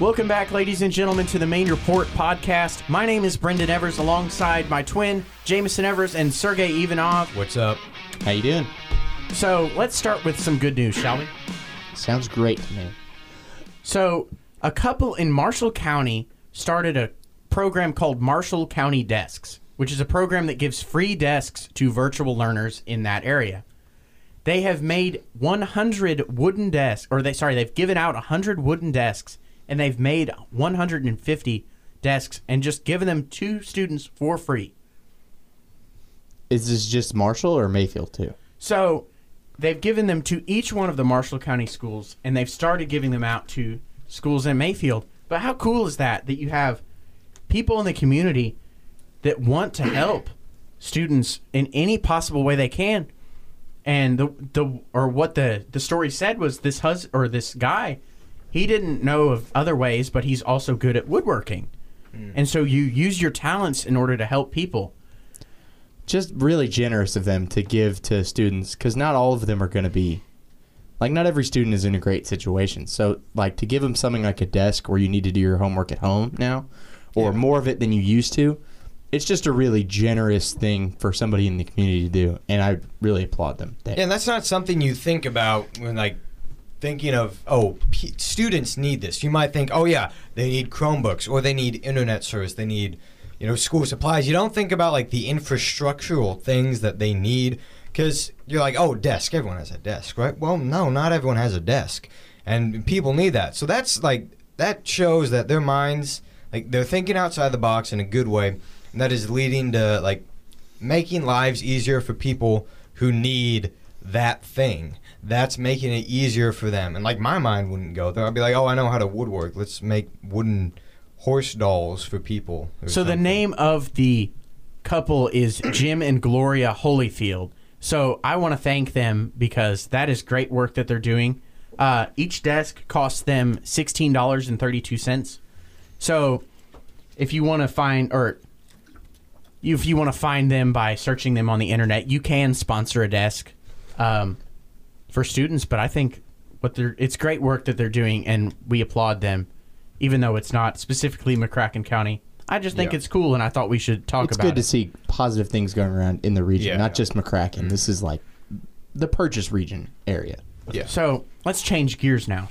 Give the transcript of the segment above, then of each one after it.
Welcome back, ladies and gentlemen, to the Main Report podcast. My name is Brendan Evers, alongside my twin, Jameson Evers, and Sergey Ivanov. What's up? How you doing? So let's start with some good news, shall we? Sounds great to me. So, a couple in Marshall County started a program called Marshall County Desks, which is a program that gives free desks to virtual learners in that area. They have made 100 wooden desks, or they sorry, they've given out 100 wooden desks, and they've made 150 desks and just given them to students for free. Is this just Marshall or Mayfield too? So they've given them to each one of the Marshall County schools, and they've started giving them out to schools in Mayfield. But how cool is that? That you have people in the community that want to help students in any possible way they can. And the the or what the the story said was this hus or this guy, he didn't know of other ways, but he's also good at woodworking. Hmm. And so you use your talents in order to help people. Just really generous of them to give to students because not all of them are going to be like not every student is in a great situation. So like to give them something like a desk where you need to do your homework at home now, or more of it than you used to. It's just a really generous thing for somebody in the community to do, and I really applaud them. Yeah, and that's not something you think about when like thinking of oh p- students need this. You might think oh yeah they need Chromebooks or they need internet service. They need you know school supplies. You don't think about like the infrastructural things that they need because you're like oh desk. Everyone has a desk, right? Well, no, not everyone has a desk, and people need that. So that's like that shows that their minds like they're thinking outside the box in a good way. And that is leading to like making lives easier for people who need that thing. That's making it easier for them. And like my mind wouldn't go there. I'd be like, oh, I know how to woodwork. Let's make wooden horse dolls for people. So the name of the couple is Jim and Gloria Holyfield. So I want to thank them because that is great work that they're doing. Uh, each desk costs them sixteen dollars and thirty two cents. So if you want to find or if you want to find them by searching them on the internet, you can sponsor a desk um, for students. But I think what they're it's great work that they're doing, and we applaud them, even though it's not specifically McCracken County. I just think Yeah. it's cool, and I thought we should talk it's about It's good it. to see positive things going around in the region, Yeah. not just McCracken. Mm-hmm. This is like the purchase region area. Yeah. So let's change gears now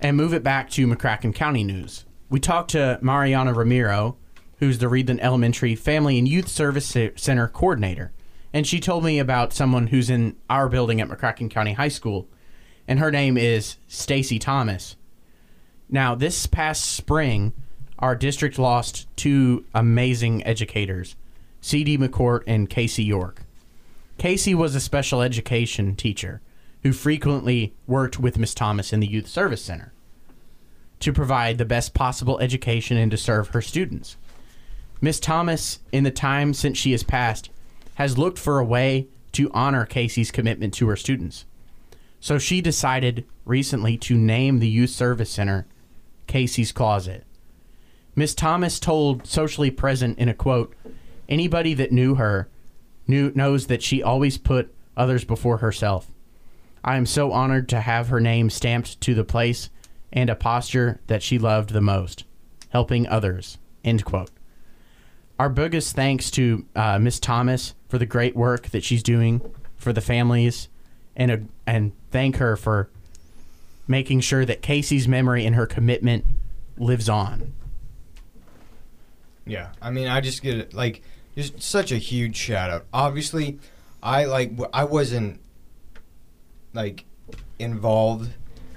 and move it back to McCracken County news. We talked to Mariana Ramiro, who's the Reidland Elementary Family and Youth Service Center coordinator, and she told me about someone who's in our building at McCracken County High School, and her name is Stacy Thomas. Now, this past spring, our district lost two amazing educators, C.D. McCourt and Casey York. Casey was a special education teacher who frequently worked with Miss Thomas in the Youth Service Center to provide the best possible education and to serve her students. Miss Thomas, in the time since she has passed, has looked for a way to honor Casey's commitment to her students. So she decided recently to name the Youth Service Center Casey's Closet. Miss Thomas told Socially Present in a quote, anybody that knew her knew knows that she always put others before herself. I am so honored to have her name stamped to the place and a posture that she loved the most, helping others. End quote. Our biggest thanks to uh, Miss Thomas for the great work that she's doing for the families, and a, and thank her for making sure that Casey's memory and her commitment lives on. Yeah, I mean, I just get it like just such a huge shout out. Obviously, I like I wasn't like involved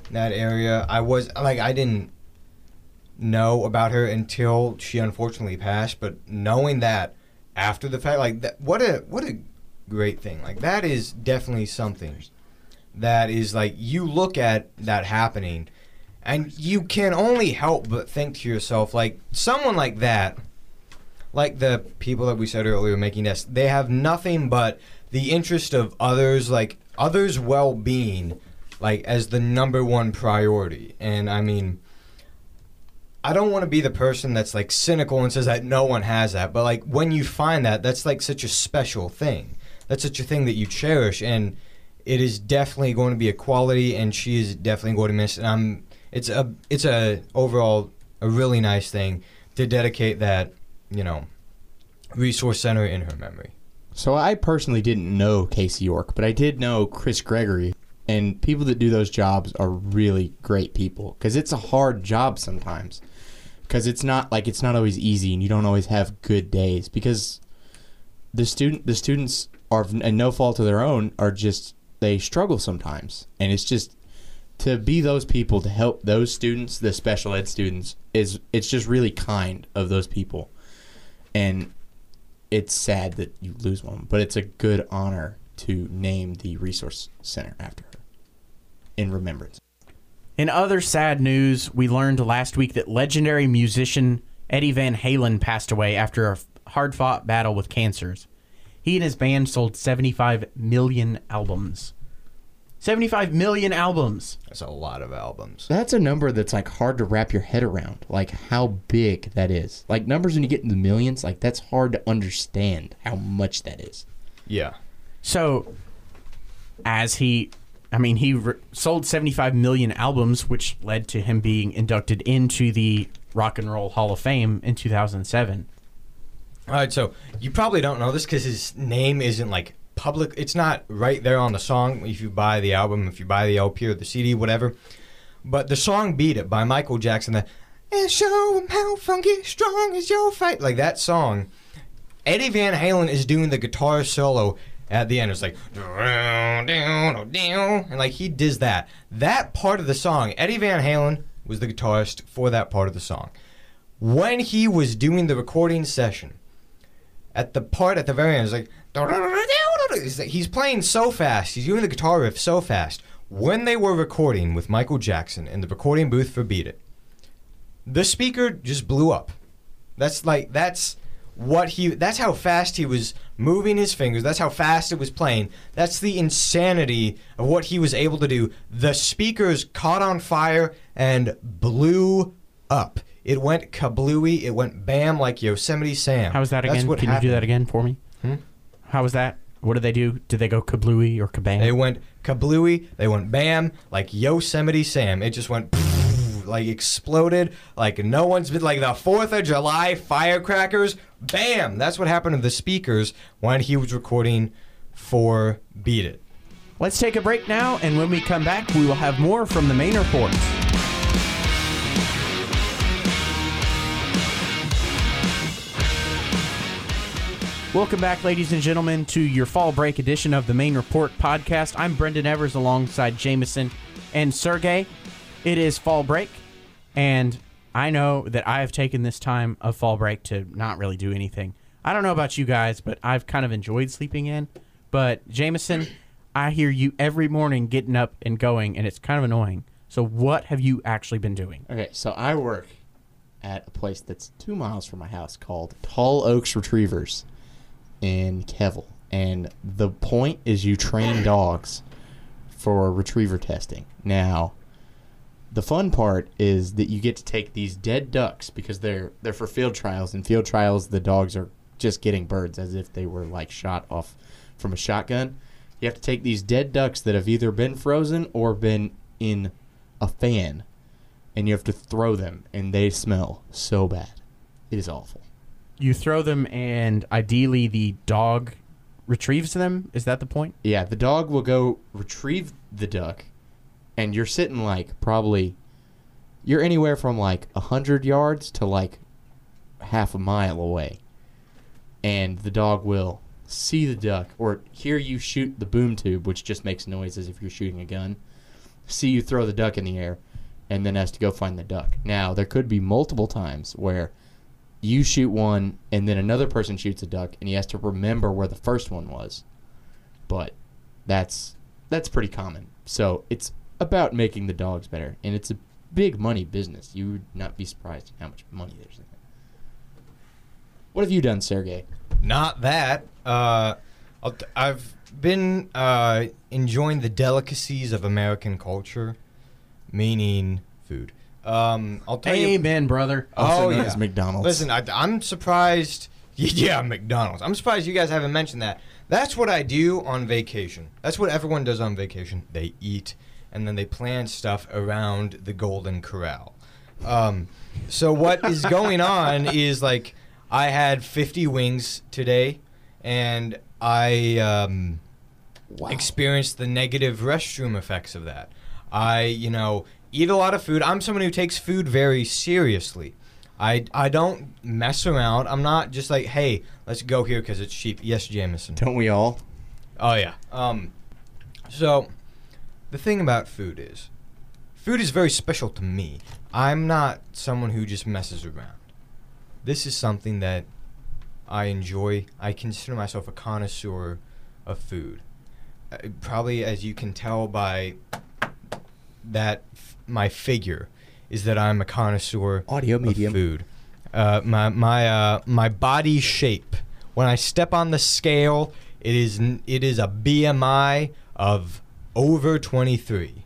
in that area. I was like I didn't know about her until she unfortunately passed. But knowing that after the fact, like that, what a what a great thing. Like that is definitely something that is like you look at that happening and you can only help but think to yourself like someone like that like the people that we said earlier making this they have nothing but the interest of others like others well-being like as the number one priority and i mean i don't want to be the person that's like cynical and says that no one has that but like when you find that that's like such a special thing that's such a thing that you cherish and it is definitely going to be a quality and she is definitely going to miss and i'm it's a it's a overall a really nice thing to dedicate that you know resource center in her memory. So I personally didn't know Casey York, but I did know Chris Gregory. And people that do those jobs are really great people because it's a hard job sometimes. Because it's not like it's not always easy, and you don't always have good days. Because the student the students are and no fault of their own are just they struggle sometimes, and it's just to be those people to help those students, the special ed students, is it's just really kind of those people, and it's sad that you lose one, but it's a good honor to name the resource center after her in remembrance. In other sad news, we learned last week that legendary musician Eddie Van Halen passed away after a hard fought battle with cancers. He and his band sold 75 million albums. 75 million albums. That's a lot of albums. That's a number that's like hard to wrap your head around, like how big that is. Like numbers when you get in the millions, like that's hard to understand how much that is. Yeah. So, as he, I mean, he re- sold 75 million albums, which led to him being inducted into the Rock and Roll Hall of Fame in 2007. All right, so you probably don't know this because his name isn't like public. It's not right there on the song if you buy the album, if you buy the LP or the CD, whatever. But the song "Beat It" by Michael Jackson, the "And show 'em how funky strong is your fight," like that song. Eddie Van Halen is doing the guitar solo at the end. It's like and like he does that. That part of the song, Eddie Van Halen was the guitarist for that part of the song. When he was doing the recording session, at the part at the very end, it's like- he's playing so fast. He's doing the guitar riff so fast. When they were recording with Michael Jackson in the recording booth for Beat It, the speaker just blew up. That's like that's what he that's how fast he was moving his fingers. That's how fast it was playing. That's the insanity of what he was able to do. The speakers caught on fire and blew up. It went kablooey. It went bam like Yosemite Sam. How was that That's again? Can you do that again for me? Hmm? How was that? What did they do? Did they go kablooey or kabam They went kablooey. They went bam like Yosemite Sam. It just went like exploded like no one's been like the Fourth of July firecrackers. Bam! That's what happened to the speakers when he was recording for Beat It. Let's take a break now, and when we come back, we will have more from the main reports. Welcome back, ladies and gentlemen, to your fall break edition of the Main Report podcast. I'm Brendan Evers alongside Jameson and Sergey. It is fall break, and I know that I have taken this time of fall break to not really do anything. I don't know about you guys, but I've kind of enjoyed sleeping in. But Jameson, I hear you every morning getting up and going, and it's kind of annoying. So, what have you actually been doing? Okay, so I work at a place that's two miles from my house called Tall Oaks Retrievers in Kevil. And the point is you train dogs for retriever testing. Now, the fun part is that you get to take these dead ducks because they're they're for field trials. In field trials, the dogs are just getting birds as if they were like shot off from a shotgun. You have to take these dead ducks that have either been frozen or been in a fan, and you have to throw them, and they smell so bad. It is awful. You throw them, and ideally the dog retrieves them. Is that the point? Yeah, the dog will go retrieve the duck, and you're sitting like probably you're anywhere from like a hundred yards to like half a mile away, and the dog will see the duck or hear you shoot the boom tube, which just makes noise as if you're shooting a gun. See you throw the duck in the air, and then has to go find the duck. Now there could be multiple times where you shoot one and then another person shoots a duck and he has to remember where the first one was but that's that's pretty common so it's about making the dogs better and it's a big money business you would not be surprised at how much money there's in it what have you done sergey Not that. Uh, I'll t- I've been uh, enjoying the delicacies of American culture, meaning food. Um, I'll tell you. Amen, brother. Also Oh known yeah. as McDonald's. Listen, I, I'm surprised. Yeah, McDonald's. I'm surprised you guys haven't mentioned that. That's what I do on vacation. That's what everyone does on vacation. They eat and then they planned stuff around the Golden Corral. Um, so what is going on is like I had 50 wings today, and I um, experienced the negative restroom effects of that. I, you know, eat a lot of food. I'm someone who takes food very seriously. I, I don't mess around. I'm not just like, hey, let's go here because it's cheap. Yes, Jameson. Don't we all? Oh yeah. Um, so the thing about food is, food is very special to me. I'm not someone who just messes around. This is something that I enjoy. I consider myself a connoisseur of food. Uh, probably, as you can tell by that, f- my figure is that I'm a connoisseur Audio of medium. food. Uh, my my uh, my body shape. When I step on the scale, it is n- it is a BMI of over 23.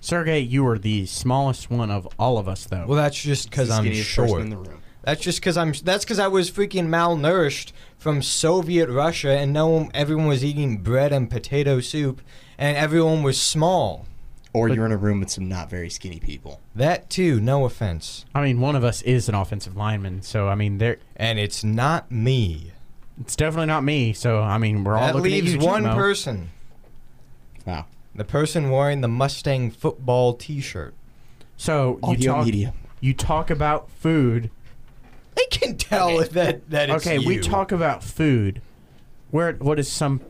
Sergey, you are the smallest one of all of us, though. Well, that's just because I'm short. in the room. That's just because I'm. That's because I was freaking malnourished from Soviet Russia, and no one, everyone was eating bread and potato soup, and everyone was small. Or But- you're in a room with some not very skinny people. That too. No offense, I mean, one of us is an offensive lineman, so I mean, there. and it's not me. It's definitely not me. So I mean, we're all that looking leaves at you, one JMO. person. Wow. The person wearing the Mustang football T-shirt. So you Audio talk, medium. you talk about food. I can tell that that it's okay, we talk about food. Where what is some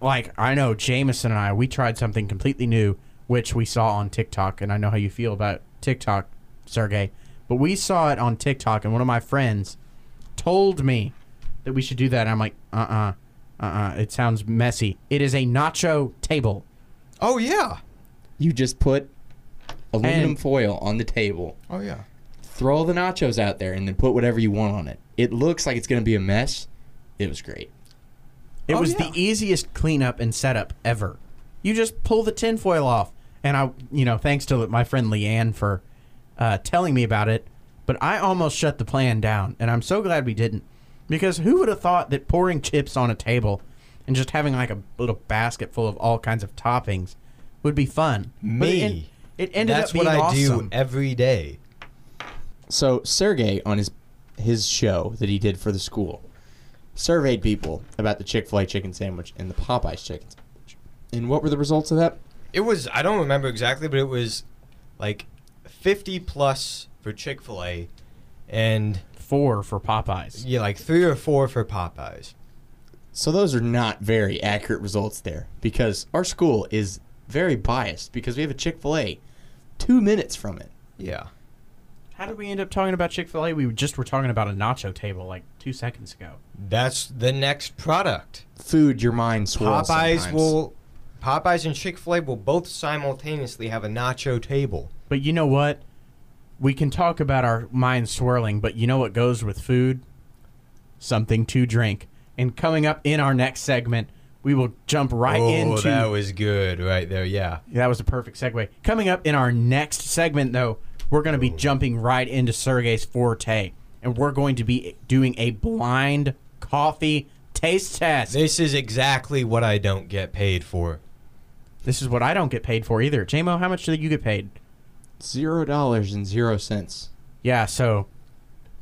like I know Jameson and I we tried something completely new which we saw on TikTok and I know how you feel about TikTok, Sergey. But we saw it on TikTok and one of my friends told me that we should do that and I'm like, "Uh-uh. Uh-uh, it sounds messy. It is a nacho table. Oh yeah. You just put aluminum And- foil on the table, Oh yeah. throw the nachos out there, and then put whatever you want on it. It looks like it's going to be a mess. It was great. It Oh, was yeah. the easiest cleanup and setup ever. You just pull the tinfoil off, and I, you know, thanks to my friend Leanne for uh, telling me about it. But I almost shut the plan down, and I'm so glad we didn't, because who would have thought that pouring chips on a table and just having like a little basket full of all kinds of toppings would be fun? But it, en- Me. it ended That's up being what I awesome. do every day. So Sergey on his his show that he did for the school surveyed people about the Chick Fil A chicken sandwich and the Popeyes chicken sandwich. And what were the results of that? It was I don't remember exactly, but it was like 50 plus for Chick Fil A, and Four for Popeyes. yeah, like three or four for Popeyes. So those are not very accurate results there because our school is very biased because we have a Chick Fil A two minutes from it. Yeah. How did we end up talking about Chick Fil A? We just were talking about a nacho table like two seconds ago. That's the next product. Food, your mind swirls. Popeyes sometimes. will Popeyes and Chick-fil-A will both simultaneously have a nacho table. But you know what? We can talk about our minds swirling, but you know what goes with food? Something to drink. And coming up in our next segment, we will jump right into oh, into that was good right there. Yeah. that was a perfect segue. Coming up in our next segment, though, we're going to be oh. jumping right into Sergey's forte, and we're going to be doing a blind coffee taste test. This is exactly what I don't get paid for. This is what I don't get paid for either. JMO, how much do you get paid? Zero dollars and zero cents. Yeah, so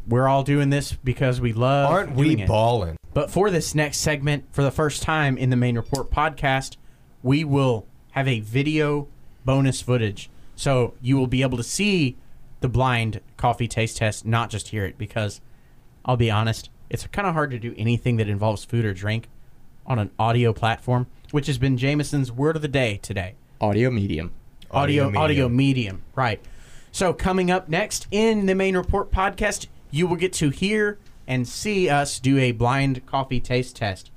we're all doing this because we love Aren't we doing it. ballin'? But for this next segment, for the first time in the main report podcast, we will have a video bonus footage. So you will be able to see the blind coffee taste test, not just hear it, because I'll be honest, it's kind of hard to do anything that involves food or drink on an audio platform, which has been Jameson's word of the day today Audio medium. Audio Audio audio medium. medium. right so coming up next in the main report podcast you will get to hear and see us do a blind coffee taste test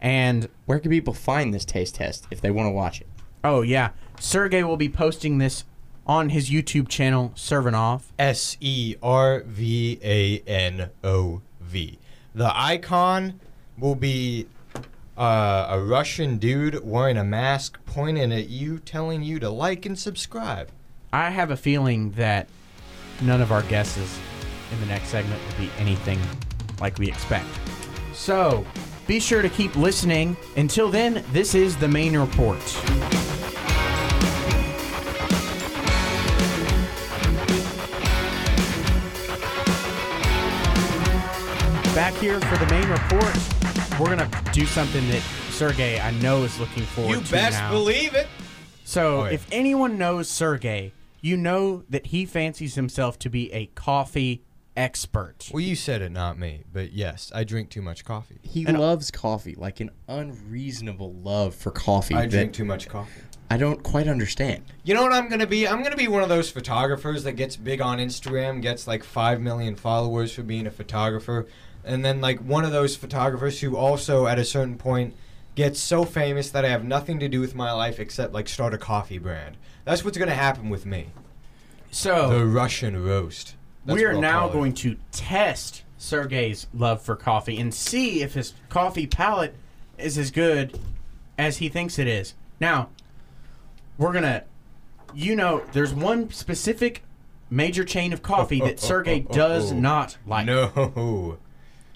and Where can people find this taste test if they want to watch it? oh yeah sergey will be posting this on his youtube channel Servanov S E R V A N O V. The icon will be uh, a Russian dude wearing a mask pointing at you, telling you to like and subscribe. I have a feeling that none of our guesses in the next segment will be anything like we expect. So be sure to keep listening. Until then, this is the main report. Back here for the main report. We're gonna do something that Sergey I know is looking forward You to best now. believe it. So, Okay. if anyone knows Sergey, you know that he fancies himself to be a coffee expert. Well, you said it, not me. But yes, I drink too much coffee. He And- loves coffee, like an unreasonable love for coffee I drink too much coffee. I don't quite understand. You know what I'm gonna be? I'm gonna be one of those photographers that gets big on Instagram, gets like five million followers for being a photographer, and then like one of those photographers who also at a certain point gets so famous that I have nothing to do with my life except like start a coffee brand. That's what's gonna happen with me. So, The Russian roast. That's we are now it. going to test Sergey's love for coffee and see if his coffee palate is as good as he thinks it is. Now, we're gonna, you know, there's one specific major chain of coffee oh, oh, that oh, Sergey does not like. No.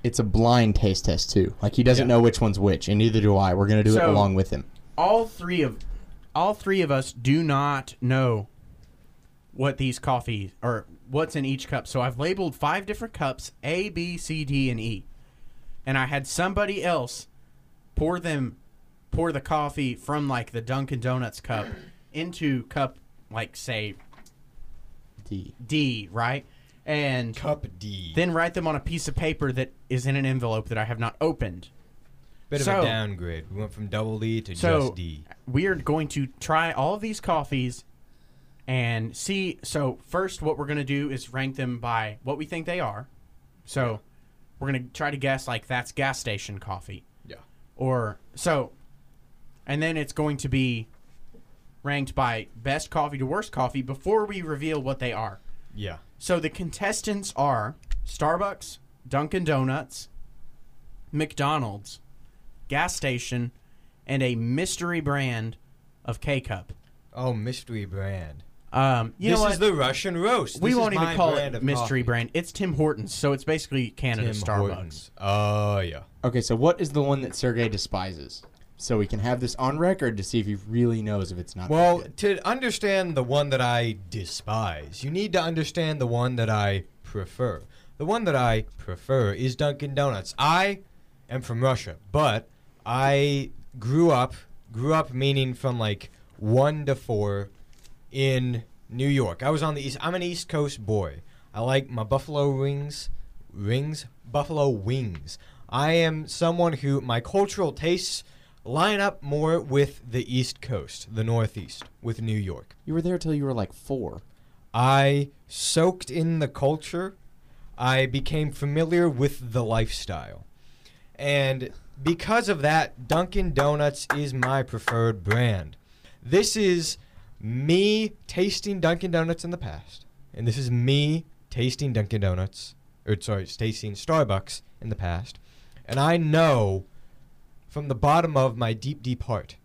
It's a blind taste test too. Like he doesn't Yeah. know which one's which, and neither do I. We're gonna do it along with him. all three of all three of us do not know what these coffees or what's in each cup. So I've labeled five different cups A, B, C, D, and E. And I had somebody else pour them pour the coffee from like the Dunkin' Donuts cup into cup like say D. D, right? And Cup D. then write them on a piece of paper that is in an envelope that I have not opened. Bit so- of a downgrade. We went from double D to So just D. we are going to try all of these coffees and see. So first, what we're going to do is rank them by what we think they are. So we're going to try to guess like that's gas station coffee, Yeah. or so, and then it's going to be ranked by best coffee to worst coffee before we reveal what they are. Yeah. So the contestants are Starbucks, Dunkin' Donuts, McDonald's, gas station, and a mystery brand of K cup. Oh, mystery brand. Um, you this know what? is the Russian roast. we This won't even my call brand it of mystery coffee. brand. It's Tim Hortons, so it's basically Canada Tim Starbucks. Hortons. Oh yeah. Okay, so what is the one that Sergey despises? So we can have this on record to see if he really knows if it's not. Well, to understand the one that I despise, you need to understand the one that I prefer. The one that I prefer is Dunkin' Donuts. I am from Russia, but I grew up, grew up meaning from like one to four in New York. I was on the east. I'm an East Coast boy. I like my buffalo wings, rings, buffalo wings. I am someone who my cultural tastes line up more with the East Coast, the Northeast, with New York. you were there till you were like four. I soaked in the culture. I became familiar with the lifestyle. And because of that, Dunkin' Donuts is my preferred brand. This is me tasting Dunkin' Donuts in the past. And this is me tasting Dunkin' Donuts, or sorry, tasting Starbucks in the past. And I know from the bottom of my deep, deep heart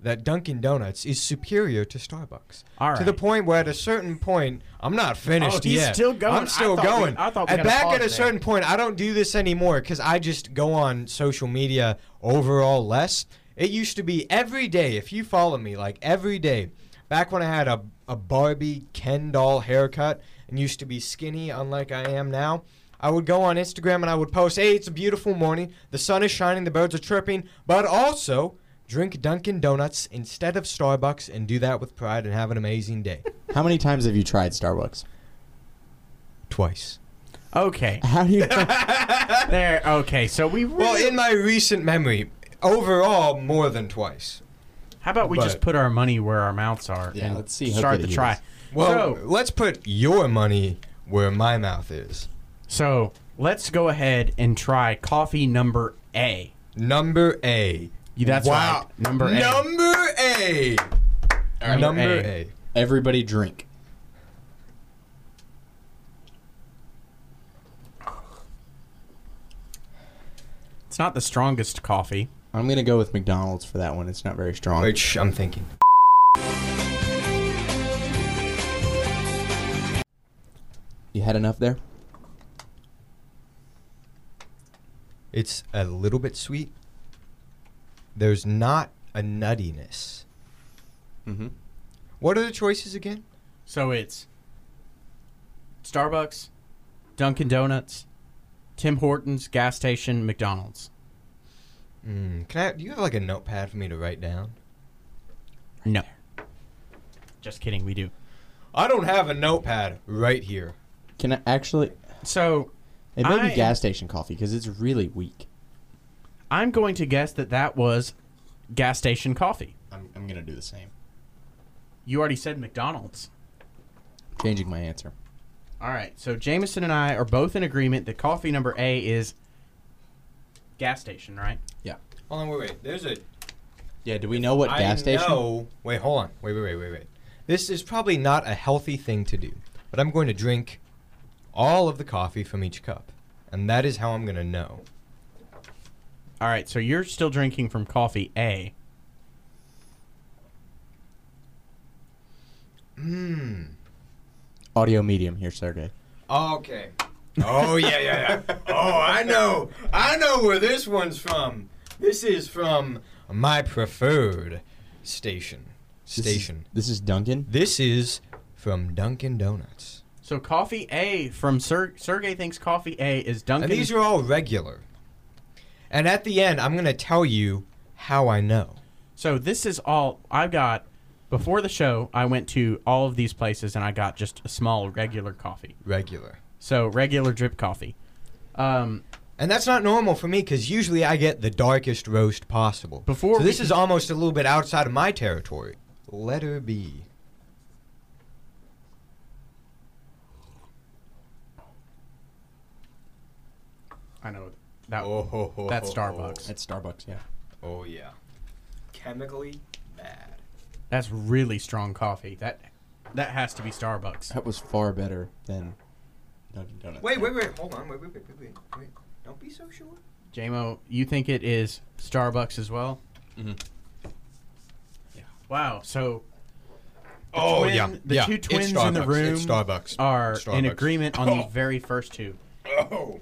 that Dunkin' Donuts is superior to Starbucks. All To the point where at a certain point, I'm not oh, finished Oh, he's yet. still going. I'm still I thought we- going. I thought we and back at a there. certain point, I don't do this anymore because I just go on social media overall less. It used to be every day. If you follow me, like every day, back when I had a, a Barbie Ken doll haircut and used to be skinny, unlike I am now. I would go on Instagram and I would post, "Hey, it's a beautiful morning. The sun is shining, the birds are chirping, but also drink Dunkin' Donuts instead of Starbucks and do that with pride and have an amazing day." How many times have you tried Starbucks? Twice. Okay. How do you? there. Okay. So we. Well, in my recent memory, overall more than twice. how about we but- just put our money where our mouths are Yeah, and let's see how start good the try. is. Well, So- let's put your money where my mouth is. So let's go ahead and try coffee number A. Number A. Yeah, That's wow. right. Number A. Number A. right, Number A. A. Everybody drink. It's not the strongest coffee. I'm gonna go with McDonald's for that one. It's not very strong. Which I'm thinking. You had enough there? It's a little bit sweet. There's not a nuttiness. Mm-hmm. What are the choices again? So it's Starbucks, Dunkin' Donuts, Tim Hortons, gas station, McDonald's. Mm, can I? Do you have like a notepad for me to write down? No. Just kidding, we do. I don't have a notepad right here. Can I actually? So It may I- be gas station coffee because it's really weak. I'm going to guess that that was gas station coffee. I'm, I'm gonna do the same. You already said McDonald's. Changing my answer. All right. So Jameson and I are both in agreement that coffee number A is gas station, right? Yeah. Hold on, wait, wait. There's a Yeah. Do we know what I gas station? know. Wait, hold on. Wait, wait, wait, wait, wait. This is probably not a healthy thing to do, but I'm going to drink all of the coffee from each cup, and that is how I'm going to know. All right. So you're still drinking from coffee A. Hmm. Audio medium here, Sergey. Okay. Oh yeah, yeah, yeah. Oh, I know. I know where this one's from. This is from my preferred station. This is- Station. This is Dunkin'. This is from Dunkin' Donuts. So coffee A from Ser- Sergey thinks coffee A is Dunkin'. And these are all regular. And at the end, I'm going to tell you how I know. So this is all I've got. Before the show, I went to all of these places and I got just a small regular coffee. Regular. So regular drip coffee. Um, And that's not normal for me because usually I get the darkest roast possible. Before so this we- is almost a little bit outside of my territory. Letter B. I know that Oh, ho, ho, that's ho, ho. Starbucks. That's Starbucks. Yeah. Oh yeah. Chemically bad. that's really strong coffee. That that has to be Starbucks. That was far better than Dunkin' Donuts. Wait, wait, wait. Hold on. Wait, wait, wait, wait, wait. wait. Don't be so sure. JMO, you think it is Starbucks as well? Mhm. Yeah. Wow. So the Oh twin- yeah, the yeah. two It's twins in the Starbucks. room It's Starbucks. are in agreement on Oh. the very first two. Oh,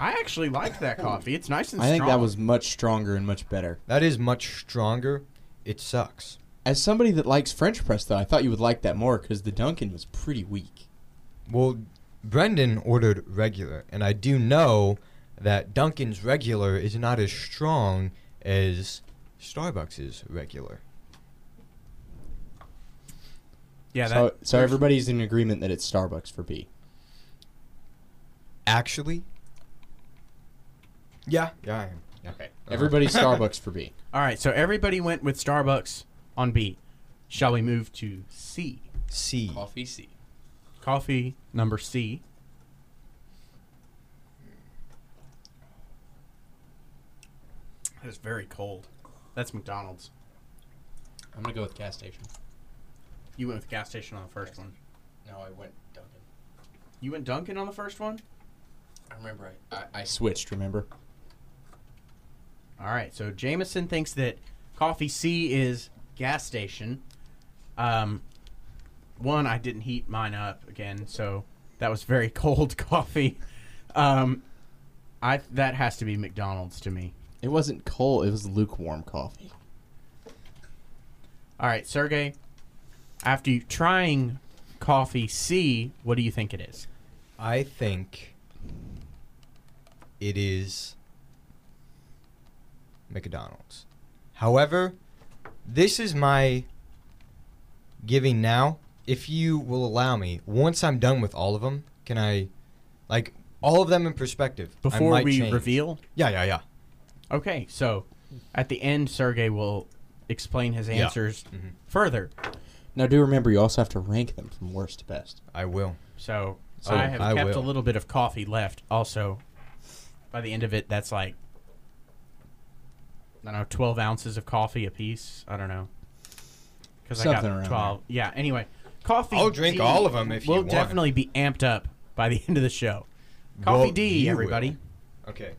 I actually like that coffee. It's nice and I think strong. that was much stronger and much better. that is much stronger. It sucks. As somebody that likes French press, though, I thought you would like that more because the Dunkin' was pretty weak. Well, Brendan ordered regular, and I do know that Dunkin's regular is not as strong as Starbucks' regular. yeah. so, That, so everybody's in agreement that it's Starbucks for B. Actually, yeah, yeah, I am. Okay. Uh-huh. Starbucks for B. all right. So everybody went with Starbucks on B. Shall we move to C? C. Coffee C. Coffee number C. That is very cold. That's McDonald's. I'm gonna go with gas station. You went with gas station on the first one. No, I went Dunkin'. You went Dunkin' on the first one? I remember I, I, I switched. Remember? All right. So Jameson thinks that coffee C is gas station. Um, one, I didn't heat mine up again, so that was very cold coffee. Um, I that has to be McDonald's to me. It wasn't cold. It was lukewarm coffee. All right, Sergey. After you trying coffee C, what do you think it is? I think it is McDonald's. However, this is my giving now. If you will allow me, once I'm done with all of them, can I, like, all of them in perspective? I Before might we change. reveal. Yeah, yeah, yeah. Okay, so at the end, Sergey will explain his Yeah. answers Mhm. further. Now, do remember you also have to rank them from worst to best. I will. So Oh, I have I kept will. a little bit of coffee left. Also, by the end of it, that's like I don't know, twelve ounces of coffee a piece. I don't know because I got Something around twelve. Yeah. Anyway, coffee. I'll drink D all of 'em if you will want. definitely be amped up by the end of the show. Coffee Well, D, you will. everybody. Okay.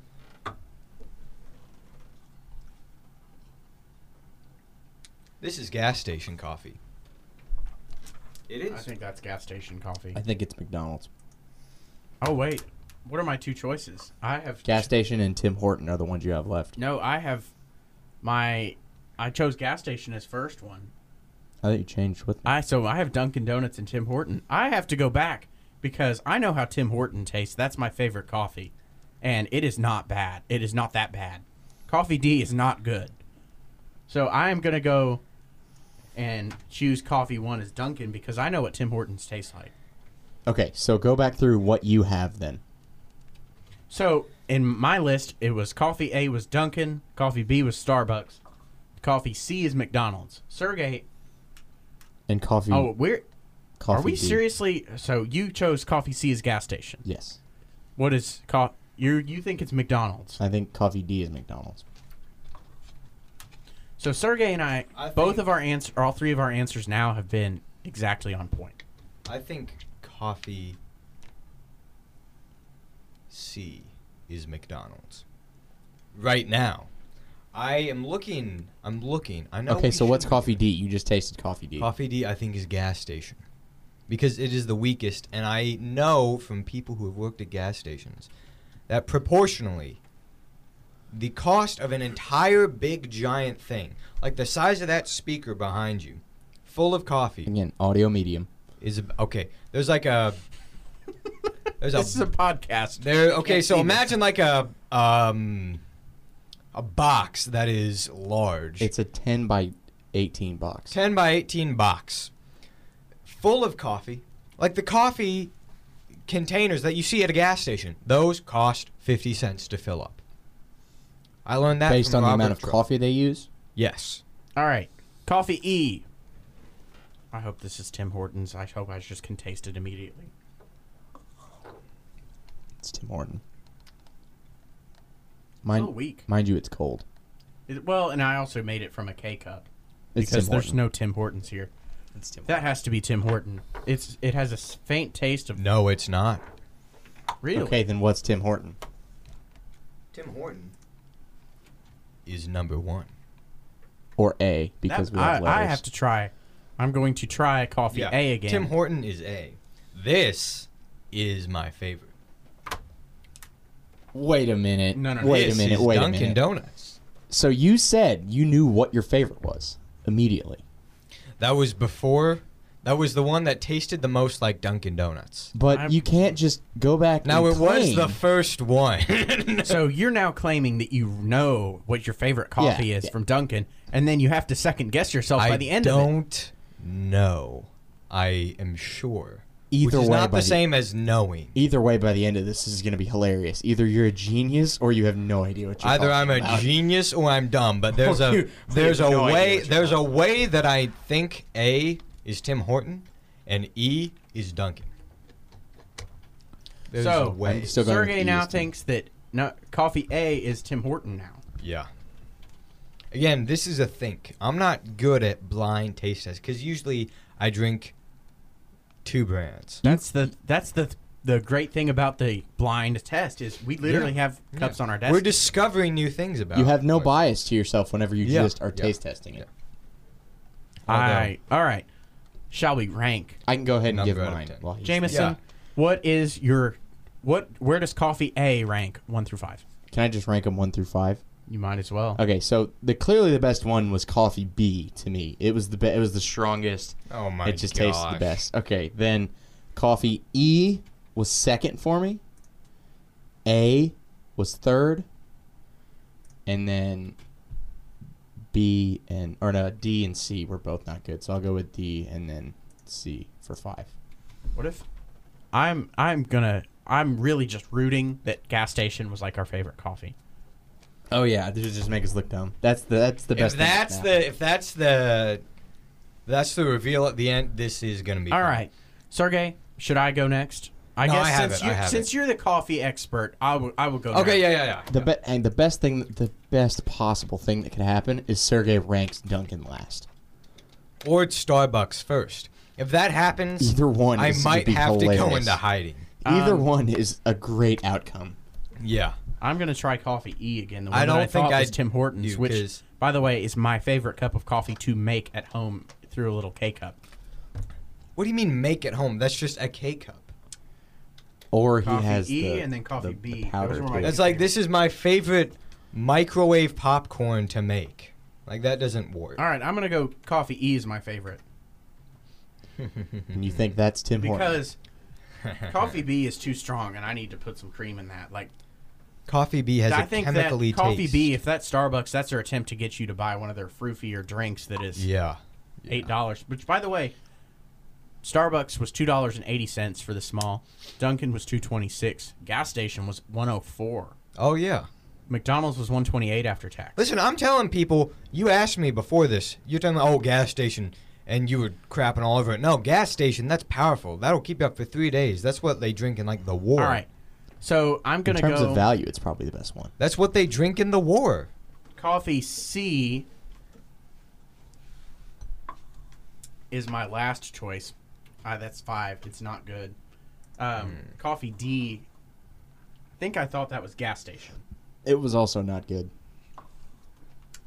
This is gas station coffee. It I think that's gas station coffee. I think it's McDonald's. Oh wait, what are my two choices? I have Gas station and Tim Horton are the ones you have left. No, I have my. I chose gas station as first one. I thought you changed with me. I so I have Dunkin' Donuts and Tim Horton. I have to go back because I know how Tim Horton tastes. That's my favorite coffee. and it is not bad. It is not that bad. Coffee D is not good. So I am gonna go and choose coffee one as Dunkin' because I know what Tim Hortons tastes like. Okay, so go back through what you have then. So in my list, it was coffee A was Dunkin', coffee B was Starbucks, coffee C is McDonald's. Sergey, And coffee. oh, we're coffee are we D. seriously? So you chose coffee C as gas station. Yes. What is coffee? you? You think it's McDonald's? I think coffee D is McDonald's. So Sergey and I, I both of our answer, all three of our answers now have been exactly on point. I think coffee C is McDonald's. Right now. I am looking I'm looking. I know okay, so what's coffee D? You just tasted coffee D. Coffee D I think is gas station. Because it is the weakest and I know from people who have worked at gas stations that proportionally the cost of an entire big giant thing, like the size of that speaker behind you, full of coffee Again, audio medium. is okay. There's like a there's This is a a podcast. there. Okay, so see imagine like a um a box that is large. It's a 10 by 18 box. 10 by 18 box full of coffee. Like the coffee containers that you see at a gas station. Those cost 50 cents to fill up. I learned that Based from on the amount of Thrope. coffee they use. Yes. All right, coffee E. I hope this is Tim Hortons. I hope I just can taste it immediately. It's Tim Horton. It's a Mind, little weak. mind you, it's cold. It- well, and I also made it from a K cup It's because Tim there's no Tim Hortons here. It's Tim That has to be Tim Horton. It's it has a faint taste of No, it's not. really. Okay, then what's Tim Horton? Tim Horton is number 1. Or A, because That- we have I, letters. I have to try. I'm going to try coffee A again. Tim Horton is A. This is my favorite. Wait a minute. No, no, no. Wait this a minute. is Wait Dunkin' a minute. Donuts. So you said you knew what your favorite was immediately, That was before. That was the one that tasted the most like Dunkin' Donuts. but I'm- you can't just go back. Now and it was the first one. so you're now claiming that you know what your favorite coffee Yeah, is yeah. from Dunkin', and then you have to second guess yourself by the end of it. I don't know. I am sure. Either which is way, not by the same as knowing. Either way, by the end of this, this is going to be hilarious. Either you're a genius or you have no idea what you're doing. Either talking I'm a about. genius or I'm dumb. But there's a there's a no way what you're there's a way that I think A is Tim Horton and E is Dunkin'. There's So, a way. I'm still going with Sergey E now thinks that no, coffee A is Tim Horton now. Yeah. Again, this is a think. I'm not good at blind taste tests because usually I drink two brands. That's the that's the the great thing about the blind test is we literally Yeah. have cups Yeah. on our desk. We're discovering new things about. You have no it. bias to yourself whenever you Yeah, just are yeah, taste testing it. yeah. All right, all right. Shall we rank? I can go ahead and Number give out mine. 10. while he's- Jameson, Yeah. what is your what? Where does coffee A rank one through five? Can I just rank them one through five? You might as well. Okay, so the clearly the best one was coffee B to me. It was the be- it was the strongest. Oh my it just tasted the best. Okay, then coffee E was second for me. A was third, and then B and or no D and C were both not good. So I'll go with D and then C for five. What if I'm I'm gonna I'm really just rooting that gas station was like our favorite coffee. Oh yeah, this is just make us look dumb. That's the that's the best. If that's that the if that's the that's the reveal at the end, this is gonna be All fun. right, Sergey, should I go next? I No, guess I have since it, I you have since it. you're the coffee expert, I will I will go. Okay, next. yeah, yeah, yeah. The be- and the best thing, the best possible thing that could happen is Sergey ranks Dunkin' last. Or it's Starbucks first. If that happens, Either one, I might be have to go into hiding. Either Um, one is a great outcome. Yeah. I'm gonna try coffee E again. The one I don't I think thought was I'd Tim Hortons, do, which 'cause- by the way is my favorite cup of coffee to make at home through a little K cup. What do you mean make at home? That's just a K cup. Or he has Coffee has E the, and then coffee the, B. the powder. Those were my too. That's like this is my favorite microwave popcorn to make. Like that doesn't work. All right, I'm gonna go coffee E is my favorite and you think that's Tim Horton? because coffee B is too strong, and I need to put some cream in that. Like Coffee B has I a think that Coffee taste. B, if that's Starbucks, that's their attempt to get you to buy one of their froofier drinks that is Yeah. eight dollars. Which, by the way, Starbucks was two dollars and eighty cents for the small. Dunkin' was two twenty six. Gas station was one oh four. Oh yeah. McDonald's was one twenty eight after tax. Listen, I'm telling people. You asked me before this. You're telling me, oh, gas station, and you were crapping all over it. No, gas station. That's powerful. That'll keep you up for three days. That's what they drink in like the war. All right, so I'm gonna go in terms go of value, it's probably the best one. That's what they drink in the war. coffee C is my last choice. Uh, that's five. It's not good. Um, Coffee D. I think I thought that was gas station. It was also not good.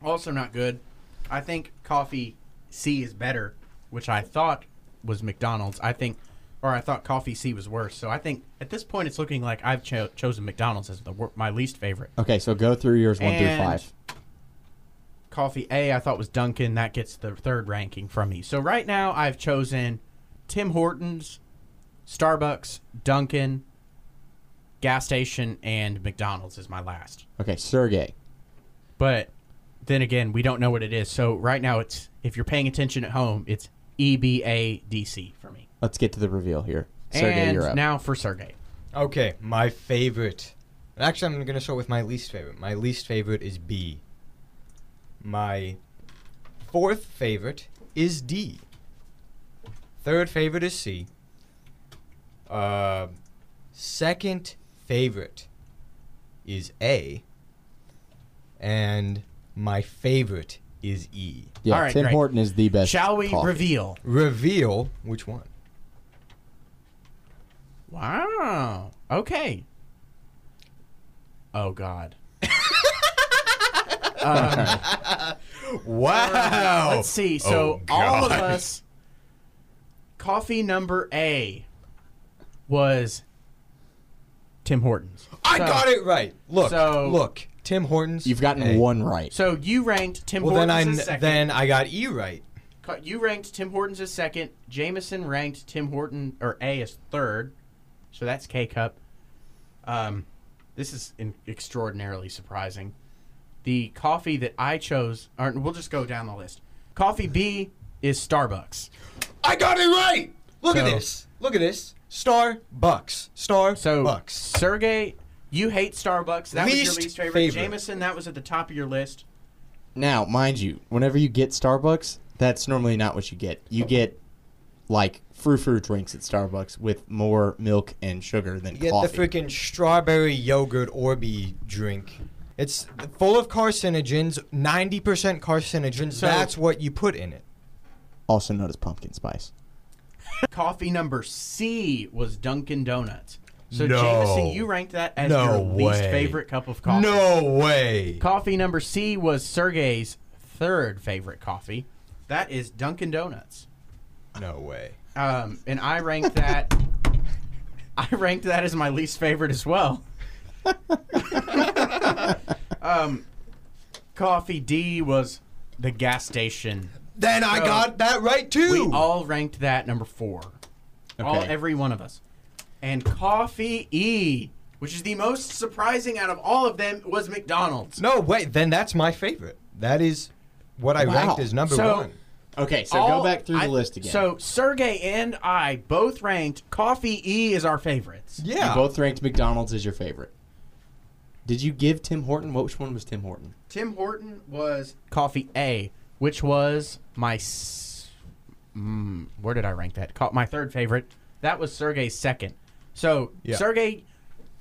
Also not good. I think coffee C is better, which I thought was McDonald's. I think, or I thought coffee C was worse. So I think at this point it's looking like I've cho- chosen McDonald's as the wor- my least favorite. Okay, so go through yours one through five. Coffee A I thought was Dunkin'. That gets the third ranking from me. So right now I've chosen Tim Hortons, Starbucks, Dunkin', gas station, and McDonald's is my last. Okay, Sergey. But then again, we don't know what it is. So right now, it's if you're paying attention at home, it's E B A D C for me. Let's get to the reveal here. Sergey, and you're up. now for Sergey. Okay, my favorite. Actually, I'm gonna start with my least favorite. My least favorite is B. My fourth favorite is D. Third favorite is C. Uh, second favorite is A. And my favorite is E. yeah, All right, Tim great. Horton is the best. Shall we coffee. reveal? Reveal which one. Wow. Okay. Oh God. um, Wow. let's see. So Oh, all of us, coffee number A was Tim Hortons. I So- got it right. Look, so- look. Tim Hortons. You've gotten Hey. one right. So you ranked Tim Well, then Hortons I as second. then I got E right. You ranked Tim Hortons as second. Jameson ranked Tim Horton or A as third. So that's K cup. Um, this is in- extraordinarily surprising. The coffee that I chose, or we'll just go down the list. Coffee B is Starbucks. I got it right. Look at So- this. Look at this. Star Bucks. Star So Bucks. Sergey, you hate Starbucks. That was Least your least favorite. favorite. Jameson, that was at the top of your list. Now, mind you, whenever you get Starbucks, that's normally not what you get. You get like frou frou drinks at Starbucks with more milk and sugar than You get coffee. the freaking strawberry yogurt Orby drink. It's full of carcinogens, 90% carcinogens. So- That's what you put in it. also known as pumpkin spice. Coffee number C was Dunkin' Donuts. So No. Jameson, you ranked that as No your least way. favorite cup of coffee. No way. Coffee number C was Sergey's third favorite coffee. That is Dunkin' Donuts. No way. Um, and I ranked that. I ranked that as my least favorite as well. um, coffee D was the gas station. Then I So- got that right too. We all ranked that number four. All Okay. every one of us. And coffee E, which is the most surprising out of all of them, was McDonald's. no, wait. Then that's my favorite. That is what I Wow. ranked as number So- one. Okay, so All- go back through the I- list again. So Sergey and I both ranked coffee E as our favorites. Yeah. you both ranked McDonald's as your favorite. Did you give Tim Horton? Which one was Tim Horton? Tim Horton was coffee A, which was my. s- Mm, where did I rank that? Co- my third favorite. That was Sergey's second. So Yeah. Sergey,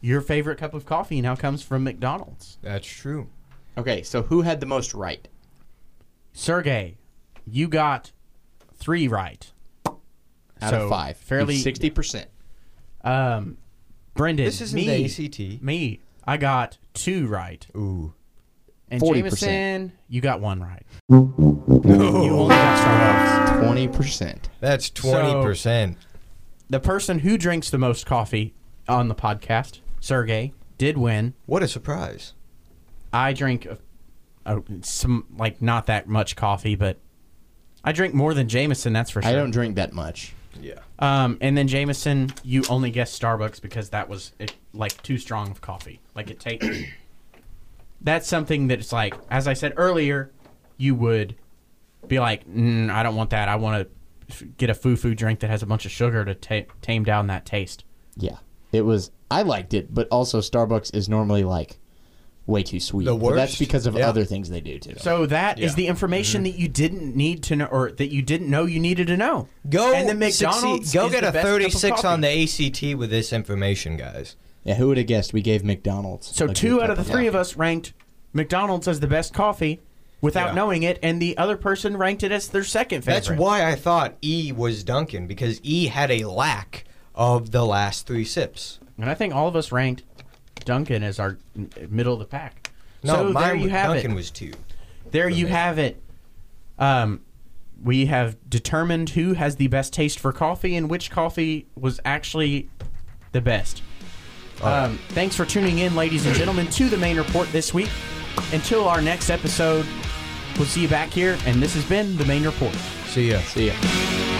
your favorite cup of coffee now comes from McDonald's. That's true. Okay, so who had the most right? Sergey, you got three right. Out So, of five. fairly- sixty percent. Um, Brendan, This isn't me, the ACT. me, I got two right, Ooh. and 40%. Jameson, you got one right. You only got Starbucks. Twenty percent. That's 20%. The person who drinks the most coffee on the podcast, Sergey, did win. what a surprise. I drink uh, uh, some like not that much coffee, but I drink more than Jameson. That's for sure. I don't drink that much. Yeah. Um, and then Jameson, you only guessed Starbucks because that was it, like too strong of coffee. Like it takes. that's something that's like, as I said earlier, you would be like, mm, I don't want that. I want to f- get a foo-foo drink that has a bunch of sugar to ta- tame down that taste. Yeah, it was. I liked it, but also Starbucks is normally like way too sweet. The But that's because of Yeah. other things they do too. So that is Yeah. the information mm-hmm. that you didn't need to know, or that you didn't know you needed to know. Go and the McDonald's. succeed. Go is get the a best cup of 36 on coffee. the ACT with this information, guys. yeah, who would have guessed we gave McDonald's? So a two good out of the cup three of us ranked McDonald's as the best coffee without Yeah. knowing it, and the other person ranked it as their second favorite. That's why I thought E was Dunkin' because E had a lack of the last three sips. And I think all of us ranked Dunkin' as our middle of the pack. No, so mine there you have Dunkin' it. was two. There you have it. Um, we have determined who has the best taste for coffee and which coffee was actually the best. Um, thanks for tuning in, ladies and gentlemen, to the main report this week. Until our next episode, we'll see you back here. And this has been the main report. See ya. See ya.